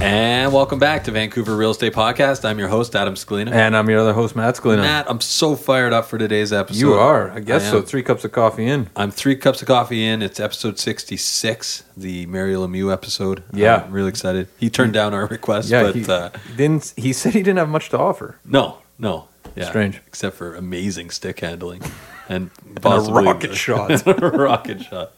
And welcome back to Vancouver Real Estate Podcast. I'm your host, Adam Scalina. And I'm your other host, Matt Scalina. Matt, I'm so fired up for today's episode. You are, I guess I so. Three cups of coffee in. I'm three cups of coffee in. It's episode 66, the Mario Lemieux episode. Yeah. I'm really excited. He turned down our request, Yeah, but he uh, didn't. He said he didn't have much to offer. no, no. Yeah. Strange. Except for amazing stick handling and a possibly rocket shot. a rocket shot.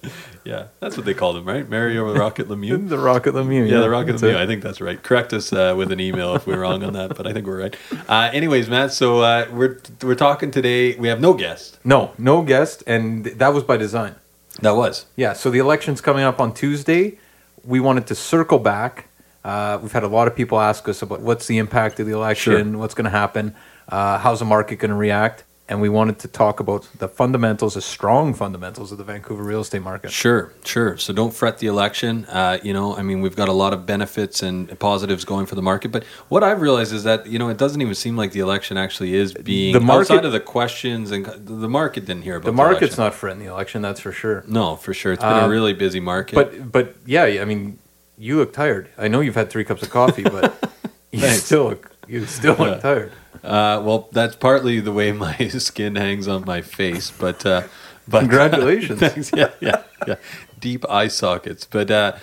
Yeah, that's what they called him, right? Mario the Rocket Lemieux. the Rocket Lemieux. Yeah, the Rocket Lemieux. it. I think that's right. Correct us uh, with an email if we're wrong on that, but I think we're right. Uh, anyways, Matt, so uh, we're we're talking today. We have no guest. No, no guest, and that was by design. That was Yeah. So the election's coming up on Tuesday. We wanted to circle back. Uh, we've had a lot of people ask us about what's the impact of the election, what's going to happen, uh, how's the market going to react, and we wanted to talk about the fundamentals, the strong fundamentals of the Vancouver real estate market. Sure, sure. So don't fret the election. Uh, you know, I mean, we've got a lot of benefits and positives going for the market. But what I've realized is that you know, it doesn't even seem like the election actually is being The market- outside of the questions and the market didn't hear about The the market's election. not fretting the election, that's for sure. No, for sure. It's been a Um, really busy market. But but yeah, I mean, you look tired. I know you've had three cups of coffee, but you still look you still look Yeah. tired. Uh, well, that's partly the way my skin hangs on my face, but uh, but Congratulations. thanks. Yeah, yeah, yeah. Deep eye sockets, but uh,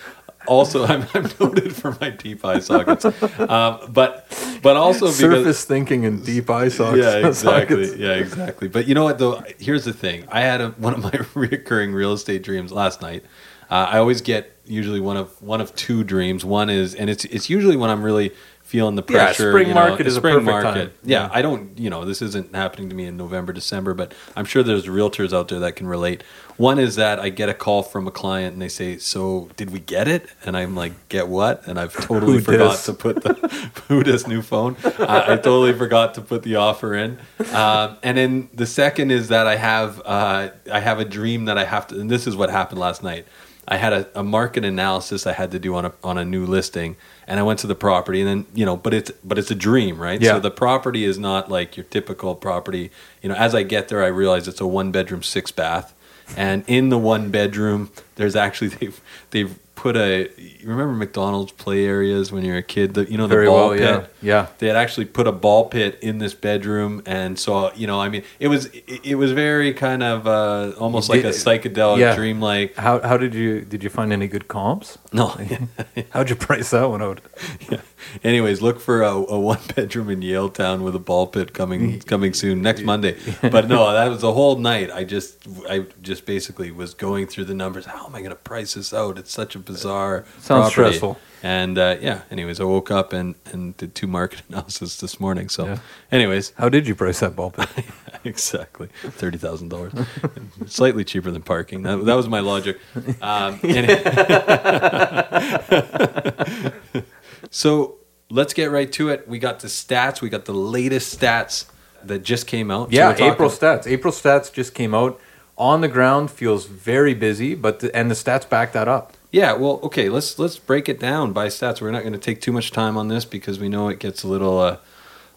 also I'm, I'm noted for my deep eye sockets. Um, but but also because Surface thinking and deep eye sockets. yeah, exactly. sockets. Yeah, exactly. But you know what though? Here's the thing. I had a, one of my recurring real estate dreams last night. Uh, I always get usually one of one of two dreams. One is, and it's it's usually when I'm really feeling the pressure. Yeah, spring you know, market is a perfect market. time. Yeah, Yeah. I don't. You know, this isn't happening to me in November, December, but I'm sure there's realtors out there that can relate. One is that I get a call from a client and they say, "So did we get it?" And I'm like, "Get what?" And I've totally forgot dis? to put the who this new phone. I, I totally forgot to put the offer in. Um, and then the second is that I have uh, I have a dream that I have to. And this is what happened last night. I had a, a market analysis I had to do on a on a new listing, and I went to the property, and then you know, but it's but it's a dream, right? Yeah. So the property is not like your typical property. You know, as I get there, I realize it's a one bedroom, six bath, and in the one bedroom, there's actually they've they've put a. You remember McDonald's play areas when you're a kid? The, you know the Very ball well, pit. yeah. Yeah. They had actually put a ball pit in this bedroom, and so you know, I mean, it was it, it was very kind of uh, almost like a psychedelic, yeah. dreamlike. How how did you did you find any good comps? No, How'd you price that one out? yeah. Anyways, look for a, a one bedroom in Yaletown with a ball pit coming coming soon next Monday. But no, that was the whole night. I just I just basically was going through the numbers. How am I going to price this out? It's such a bizarre. Sounds property. stressful. And uh, yeah. Anyways, I woke up and and did two market analysis this morning. So, Yeah. anyways, How did you price that ball pit? exactly thirty thousand dollars, slightly cheaper than parking. That, that was my logic. Um, and- so let's get right to it. We got the stats. We got the latest stats that just came out. Yeah, talking- April stats. April stats just came out. On the ground feels very busy, but the, and the stats back that up. Yeah, well, okay. Let's let's break it down by stats. We're not going to take too much time on this because we know it gets a little uh,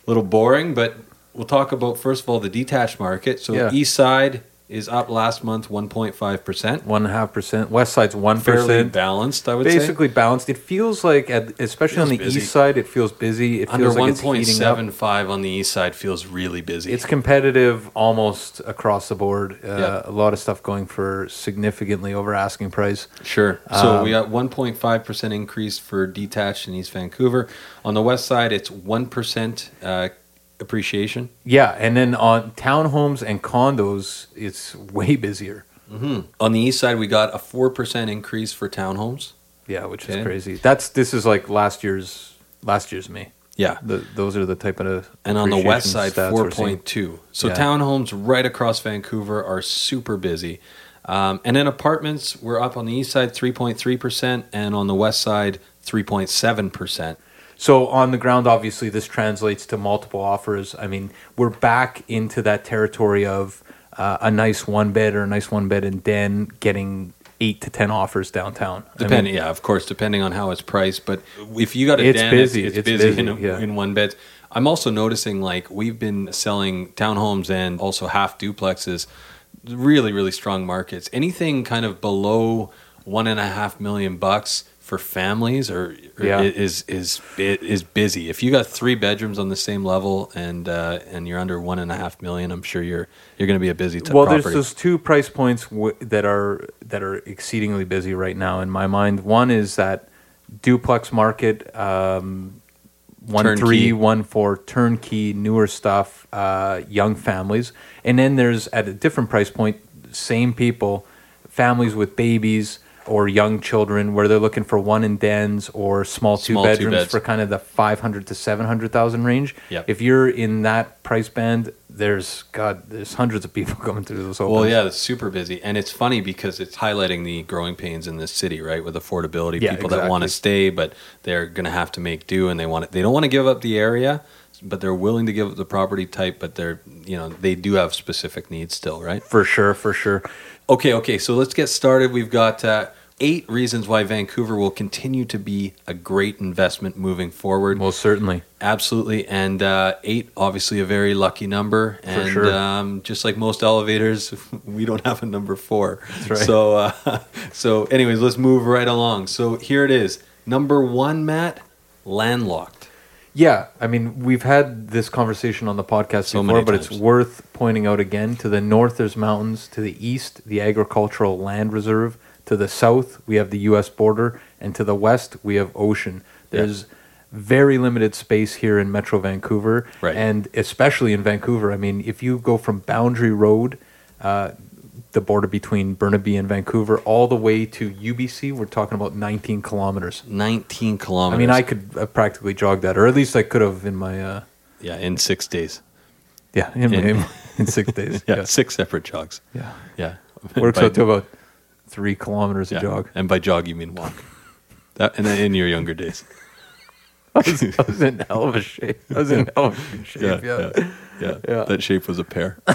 little boring. But we'll talk about first of all the detached market. So Yeah. East Side is up last month, one point five percent. One and a half percent. West side's one Fairly percent. balanced, I would say. Basically balanced. It feels like, at, especially on the Feels busy. east side, it feels busy. It Under feels like it's heating up. seven five on the east side feels really busy. It's competitive almost across the board. Uh, Yeah. A lot of stuff going for significantly over asking price. sure. So Um, we got one point five percent increase for detached in East Vancouver. On the west side, it's one percent uh, appreciation. Yeah, and then on townhomes and condos, it's way busier. On the east side, we got a four percent increase for townhomes. Yeah, which Okay. is crazy. That's this is like last year's last year's May. Yeah. The, those are the type of And on the west side, four point two. So Yeah. townhomes right across Vancouver are super busy. Um, and then apartments, we're up on the east side three point three percent, and on the west side three point seven percent. So on the ground, obviously, this translates to multiple offers. I mean, we're back into that territory of uh, a nice one bed or a nice one bed and den getting eight to ten offers downtown. I mean, Depending, yeah, of course, depending on how it's priced. But if you got a It's den, busy, it's, it's, it's busy, in, busy, yeah. in one bed. I'm also noticing like we've been selling townhomes and also half duplexes, really, really strong markets. Anything kind of below one and a half million bucks for families or, or Yeah. is is is busy. If you got three bedrooms on the same level and uh, and you're under one and a half million, I'm sure you're you're going to be a busy t- well, property. there's those two price points w- that are that are exceedingly busy right now in my mind. One is that duplex market, um, one Turnkey. three, one four, turnkey, newer stuff, uh, young families, and then there's at a different price point, same people, families with babies or young children, where they're looking for one in dens or small two Small bedrooms beds. for kind of the five hundred to seven hundred thousand range. Yep. If you're in that price band, there's God, there's hundreds of people coming through those opens. Well, yeah, it's super busy, and it's funny because it's highlighting the growing pains in this city, right? With affordability, Yeah, people that want to stay, but they're going to have to make do, and they want it. They don't want to give up the area, but they're willing to give up the property type, but they're you know they do have specific needs still, right? For sure, for sure. Okay, okay, so let's get started. We've got uh, eight reasons why Vancouver will continue to be a great investment moving forward. Most certainly. Absolutely, and uh, eight, obviously a very lucky number. And sure. um, just like most elevators, we don't have a number four. That's right. So, uh, so, anyways, let's move right along. So here it is. Number one, Matt, landlocked. Yeah, I mean, we've had this conversation on the podcast So before, but it's worth pointing out again. To the north, there's mountains. To the east, the agricultural land reserve. To the south, we have the U.S. border, and to the west, we have ocean. There's very limited space here in Metro Vancouver, Right. and especially in Vancouver. I mean, if you go from Boundary Road, uh, the border between Burnaby and Vancouver, all the way to UBC, we're talking about 19 kilometers. 19 kilometers. I mean, I could uh, practically jog that, or at least I could have in my uh, Yeah, in six days. yeah in, In- in, in six days. Yeah, yeah, six separate jogs. yeah. Yeah. Works out to about three kilometers yeah. a jog. And by jog, you mean walk. That, and then in your younger days. I was, I was in hell of a shape. I was in hell of a shape. Yeah, Yeah, yeah, yeah. Yeah. That shape was a pear.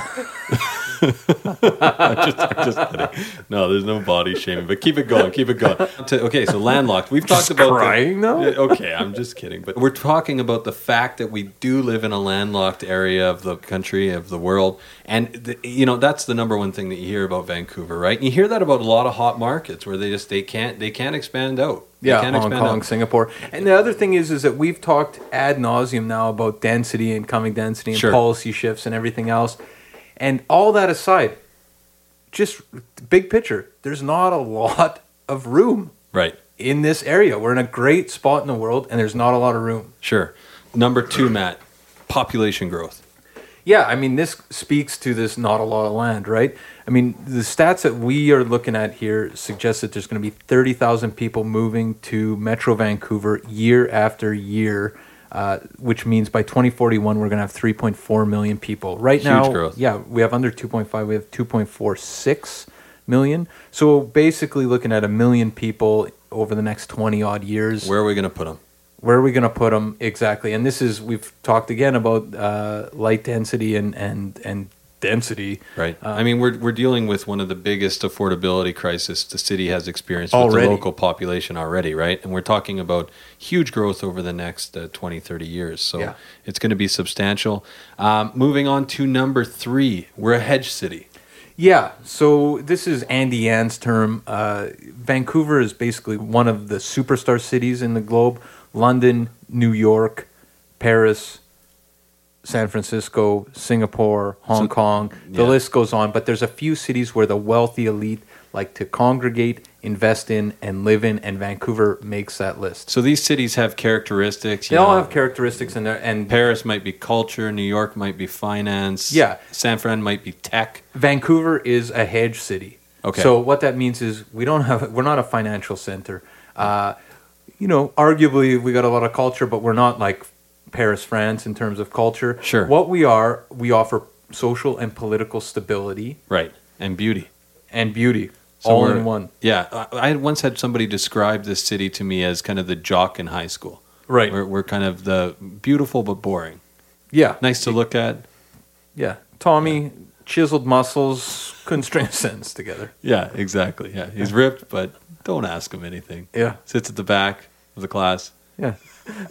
I'm, just, I'm just kidding. No, there's no body shaming, but keep it going. Keep it going. Okay, so landlocked. We've talked about the- crying, though? Yeah, Okay, I'm just kidding. But we're talking about the fact that we do live in a landlocked area of the country, of the world. And, the, you know, that's the number one thing that you hear about Vancouver, right? You hear that about a lot of hot markets where they just, they can't, they can't expand out. They Yeah, can't Hong expand Kong, out. Singapore, and the other thing is, is that we've talked ad nauseum now about density and coming density and Sure. policy shifts and everything else, and all that aside, just big picture, there's not a lot of room Right. in this area. We're in a great spot in the world, and there's not a lot of room. Sure. Number two, Matt, population growth. Yeah, I mean, this speaks to this not a lot of land, right? I mean, the stats that we are looking at here suggest that there's going to be 30,000 people moving to Metro Vancouver year after year, uh, which means by 2041, we're going to have 3.4 million people. Right Huge now, growth. yeah, we have under 2.5, we have 2.46 million. So basically, looking at a million people over the next 20 odd years Where are we going to put them? where are we going to put them exactly and this is we've talked again about uh, light density and and and density Right. Uh, I mean, we're we're dealing with one of the biggest affordability crisis the city has experienced with the local population already, right? And we're talking about huge growth over the next uh, 20, 30 years. So Yeah. it's going to be substantial. Um, moving on to number three, we're a hedge city. yeah so this is andy Yan's term uh, vancouver is basically one of the superstar cities in the globe london new york paris san francisco singapore hong So- kong the yeah. list goes on but there's a few cities where the wealthy elite like to congregate invest in and live in and vancouver makes that list So these cities have characteristics. they you all have characteristics in there and Paris might be culture, New York might be finance. Yeah. San Fran might be tech. Vancouver is a hedge city. Okay. So what that means is we don't have we're not a financial center. Uh, you know, arguably we got a lot of culture, but we're not like Paris, France in terms of culture. Sure. What we are, we offer social and political stability Right. And beauty. and beauty all in one. Yeah, I I had once had somebody describe this city to me as kind of the jock in high school. Right. We're, we're kind of the beautiful but boring. Yeah. Nice to look at. Yeah. Tommy, chiseled muscles, couldn't string a sentence together. Yeah, exactly. Yeah, he's ripped, but don't ask him anything. Yeah. Sits at the back of the class. Yeah,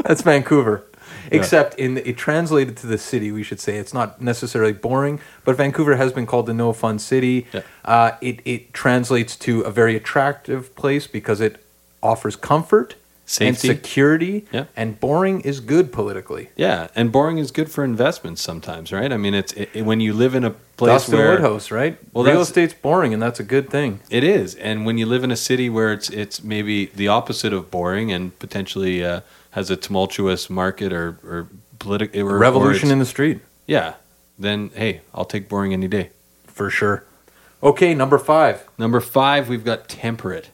that's Vancouver. Except in it translated to the city, we should say it's not necessarily boring, but Vancouver has been called the no fun city. Uh, it it translates to a very attractive place because it offers comfort Safety. and security. Yeah. and boring is good politically. Yeah, and boring is good for investments sometimes, right? I mean, it's it, it- when you live in a place Dustin where Woodhouse, right? Well, Real estate's boring, and that's a good thing. It is, and when you live in a city where it's it's maybe the opposite of boring and potentially uh, has a tumultuous market or or political Revolution or in the street, yeah, then hey, I'll take boring any day. for sure. Okay, number five. Number five, we've got temperate.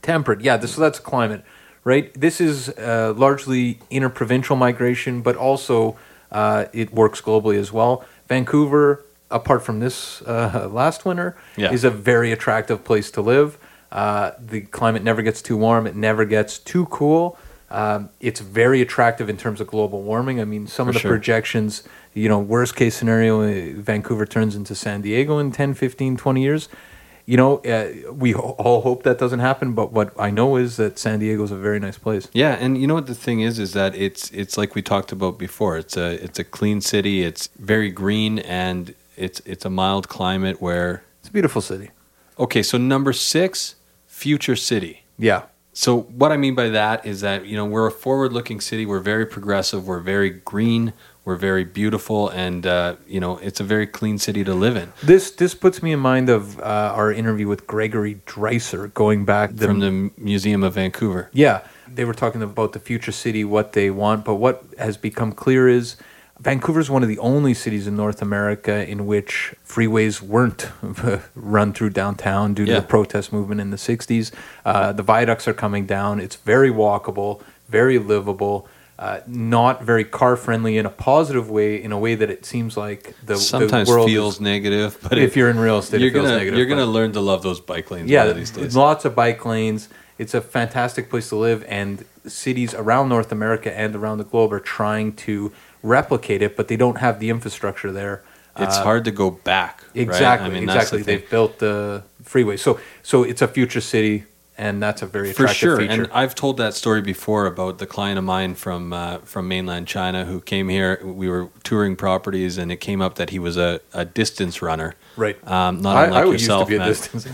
Temperate, yeah. This so that's climate, right? This is uh, largely interprovincial migration, but also uh, it works globally as well. Vancouver, apart from this uh, last winter, Yeah. is a very attractive place to live. Uh, the climate never gets too warm; it never gets too cool. Um, it's very attractive in terms of global warming. I mean, some For of the sure. projections, you know, worst case scenario, uh, Vancouver turns into San Diego in 10, 15, 20 years. You know, uh, we all hope that doesn't happen, but what I know is that San Diego is a very nice place. Yeah, and you know what the thing is is that it's it's like we talked about before. It's a it's a clean city. It's very green and it's it's a mild climate where It's a beautiful city. Okay, so number 6, future city. Yeah. So what I mean by that is that you know we're a forward-looking city. We're very progressive. We're very green. We're very beautiful, and uh, you know it's a very clean city to live in. This this puts me in mind of uh, our interview with Gregory Dreicer going back the, From the Museum of Vancouver. Yeah, they were talking about the future city, what they want, but what has become clear is Vancouver's one of the only cities in North America in which freeways weren't run through downtown due to Yeah. the protest movement in the 60s. Uh, the viaducts are coming down. It's very walkable, very livable. Uh, not very car friendly in a positive way, in a way that it seems like the Sometimes the world feels is, negative, but if you're in real estate, you're it feels gonna negative. you're gonna learn to love those bike lanes. yeah, these days. lots of bike lanes. It's a fantastic place to live, and cities around North America and around the globe are trying to replicate it, but they don't have the infrastructure there. it's hard to go back. right? Exactly, I mean, that's the exactly. They've built the freeway, so so it's a future city, and that's a very for sure. feature. And I've told that story before about the client of mine from uh, from mainland China who came here. We were touring properties, and it came up that he was a, a distance runner. Right. Um, not I, unlike I used yourself, to be a distance.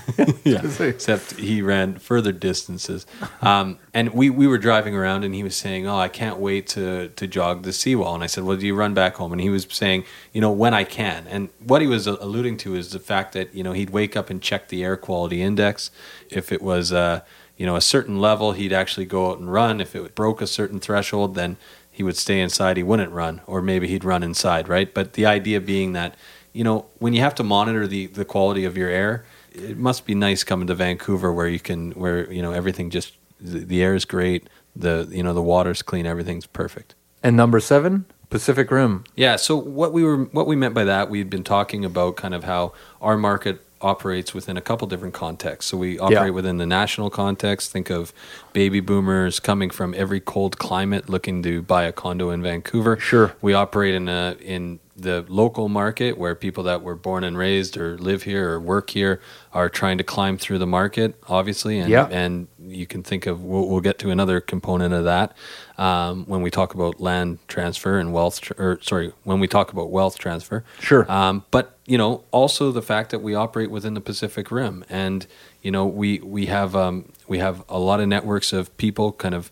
yeah. Except he ran further distances. Um, and we, we were driving around and he was saying, Oh, I can't wait to, to jog the seawall. And I said, Well, do you run back home? And he was saying, You know, when I can. And what he was alluding to is the fact that, you know, he'd wake up and check the air quality index. If it was, uh, you know, a certain level, he'd actually go out and run. If it broke a certain threshold, then he would stay inside. He wouldn't run, or maybe he'd run inside, right? But the idea being that, you know, when you have to monitor the, the quality of your air, it must be nice coming to Vancouver where you can, where, you know, everything just, the, the air is great. The, you know, the water's clean. Everything's perfect. And number seven, Pacific Rim. Yeah. So what we were, what we meant by that, we'd been talking about kind of how our market operates within a couple different contexts. So we operate within the national context. Think of baby boomers coming from every cold climate looking to buy a condo in Vancouver. Sure. We operate in a in the local market where people that were born and raised or live here or work here are trying to climb through the market, obviously. And Yeah. and you can think of we'll, we'll get to another component of that um, when we talk about land transfer and wealth. Tr- or sorry, when we talk about wealth transfer. Sure. Um, but you know, also the fact that we operate within the Pacific Rim, and you know, we we have um, we have a lot of networks of people kind of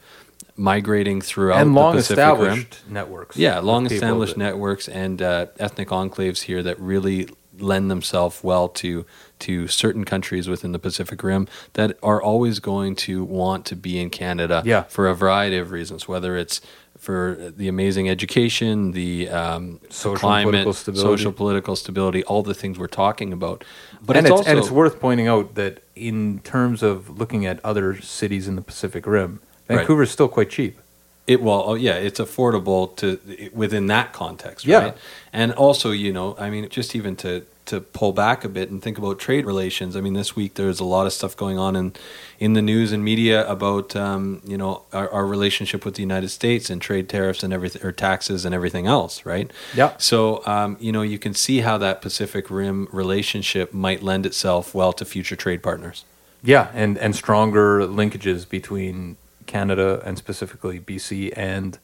migrating throughout and long the Pacific Rim. established networks. Yeah, long established that- networks and uh, ethnic enclaves here that really lend themselves well to to certain countries within the Pacific Rim that are always going to want to be in Canada Yeah. for a variety of reasons, whether it's for the amazing education, the um, Social, climate, political stability. social political stability, all the things we're talking about. But and it's, it's, also and it's worth pointing out that in terms of looking at other cities in the Pacific Rim, Right. Vancouver is still quite cheap. It well, oh, yeah, it's affordable to within that context, Yeah. right? And also, you know, I mean, just even to to pull back a bit and think about trade relations. I mean, this week there's a lot of stuff going on in in the news and media about um, you know our, our relationship with the United States and trade tariffs and everything or taxes and everything else, right? Yeah. So um, you know, you can see how that Pacific Rim relationship might lend itself well to future trade partners. Yeah, and and stronger linkages between Canada and specifically BC and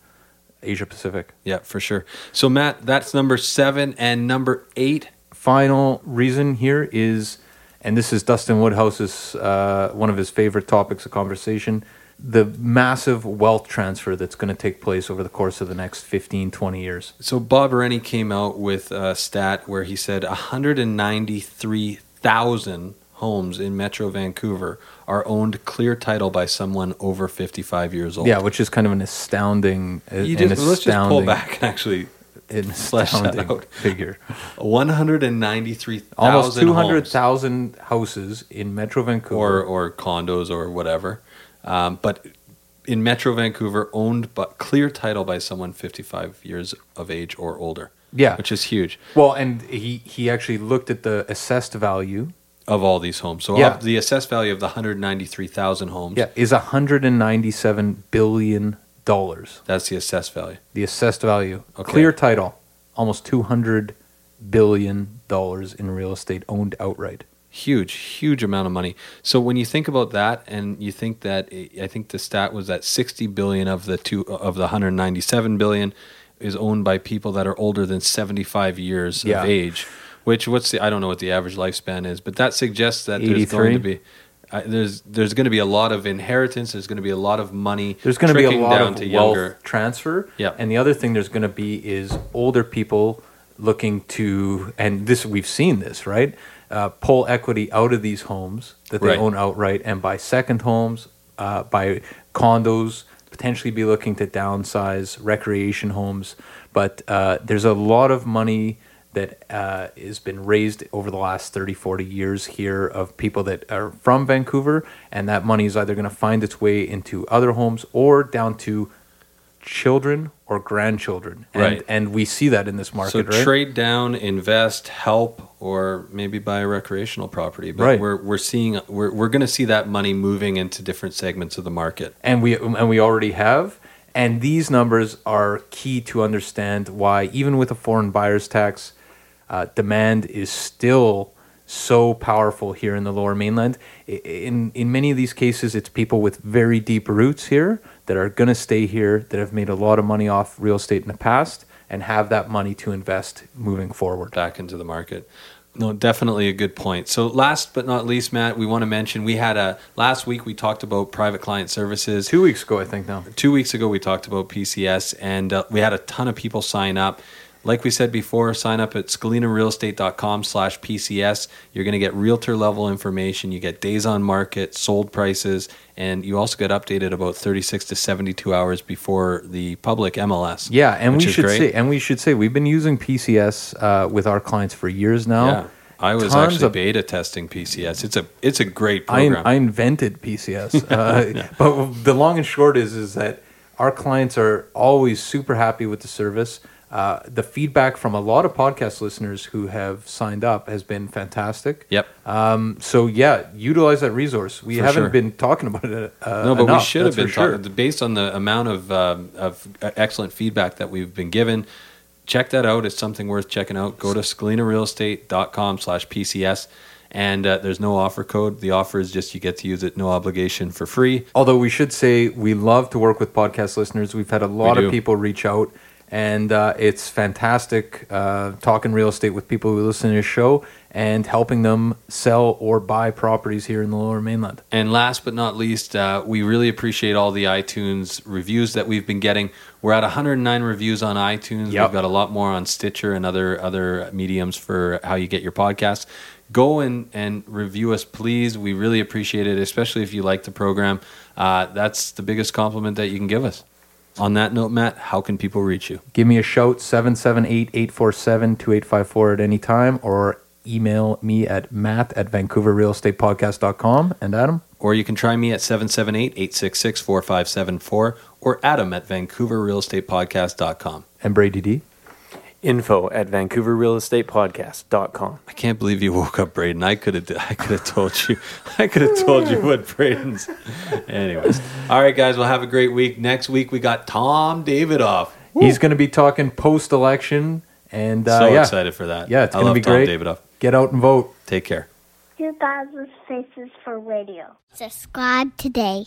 Asia Pacific. Yeah, for sure. So Matt, that's number seven and number eight. Final reason here is, and this is Dustin Woodhouse's uh, one of his favorite topics of conversation. The massive wealth transfer that's going to take place over the course of the next 15, 20 years. So Bob Rennie came out with a stat where he said 193,000 homes in Metro Vancouver are owned clear title by someone over 55 years old. Yeah, which is kind of an astounding, You an just, let's just pull back and actually an flesh that out. figure. 193,000 Almost 200,000 houses in Metro Vancouver. or or condos or whatever. Um, but in Metro Vancouver owned but clear title by someone 55 years of age or older. Yeah. Which is huge. well, and he he actually looked at the assessed value. Of all these homes. So Yeah. the assessed value of the 193,000 homes, Yeah, is hundred and ninety-seven billion dollars. that's the assessed value. The assessed value, Okay. clear title, almost two hundred billion dollars in real estate owned outright. Huge, huge amount of money. So when you think about that, and you think that I think the stat was that 60 billion of the two of the 197 billion is owned by people that are older than 75 years Yeah. of age. Which what's the I don't know what the average lifespan is, but that suggests that there's 83? going to be uh, there's there's going to be a lot of inheritance. There's going to be a lot of money. There's going to be a lot down of to wealth younger. transfer. Yeah. And the other thing there's going to be is older people looking to, and this we've seen this right, uh, pull equity out of these homes that they Right. own outright and buy second homes, uh, buy condos, potentially be looking to downsize recreation homes. But uh, there's a lot of money that uh, has been raised over the last 30, 40 years here of people that are from Vancouver, and that money is either going to find its way into other homes or down to children or grandchildren. And, Right. and we see that in this So market, right? trade down, invest, help, or maybe buy a recreational property. But Right. we're we're seeing we're we're going to see that money moving into different segments of the market. and we and we already have. And these numbers are key to understand why, even with a foreign buyers tax, uh, demand is still so powerful here in the lower mainland. In, in many of these cases, it's people with very deep roots here that are going to stay here, that have made a lot of money off real estate in the past, and have that money to invest moving forward. Back into the market. No, definitely a good point. So, last but not least, Matt, we want to mention we had a last week we talked about private client services. Two weeks ago, I think now. Two weeks ago, we talked about PCS, and uh, we had a ton of people sign up. Like we said before, sign up at scalinarealestate.com slash PCS. You're going to get realtor level information. You get days on market, sold prices, and you also get updated about 36 to 72 hours before the public MLS. Yeah, and we should great. say, and we should say, we've been using PCS uh, with our clients for years now. Yeah. I was Tons actually of, beta testing PCS. It's a it's a great program. I, I invented PCS, uh, but the long and short is is that our clients are always super happy with the service. Uh, the feedback from a lot of podcast listeners who have signed up has been fantastic. Yep. Um, so yeah, utilize that resource. We for haven't sure. been talking about it. Uh, no, but enough, we should have been sure. talking based on the amount of um, of excellent feedback that we've been given. Check that out. It's something worth checking out. Go to scalinarealestate.com slash PCS and uh, there's no offer code. The offer is just you get to use it, no obligation, for free. Although we should say we love to work with podcast listeners. We've had a lot of people reach out and uh, it's fantastic uh, talking real estate with people who listen to the show and helping them sell or buy properties here in the lower mainland. And last but not least, uh, we really appreciate all the iTunes reviews that we've been getting. We're at 109 reviews on iTunes. Yep. We've got a lot more on Stitcher and other other mediums for how you get your podcast. Go and, and review us, please. We really appreciate it, especially if you like the program. Uh, that's the biggest compliment that you can give us. On that note, Matt, how can people reach you? Give me a shout, 778-847-2854 at any time, or email me at matt at vancouverrealestatepodcast.com. And Adam? Or you can try me at 778-866-4574 or adam at vancouverrealestatepodcast.com. And Brady D? Info at vancouverrealestatepodcast.com. I can't believe you woke up Braden. I could have I could have told you. I could have told you what Braden's. Anyways. All right guys, we'll have a great week. Next week we got Tom Davidoff. Woo. He's going to be talking post election and uh, so yeah. excited for that. Yeah, it's going to be Tom great. Davidoff. Get out and vote. Take care. 2000 Faces for Radio. Subscribe today.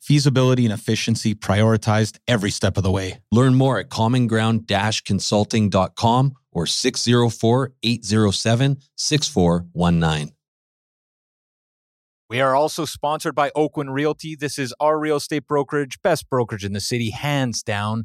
feasibility and efficiency prioritized every step of the way. Learn more at commonground-consulting.com or 604-807-6419. We are also sponsored by Oakwyn Realty. This is our real estate brokerage, best brokerage in the city, hands down.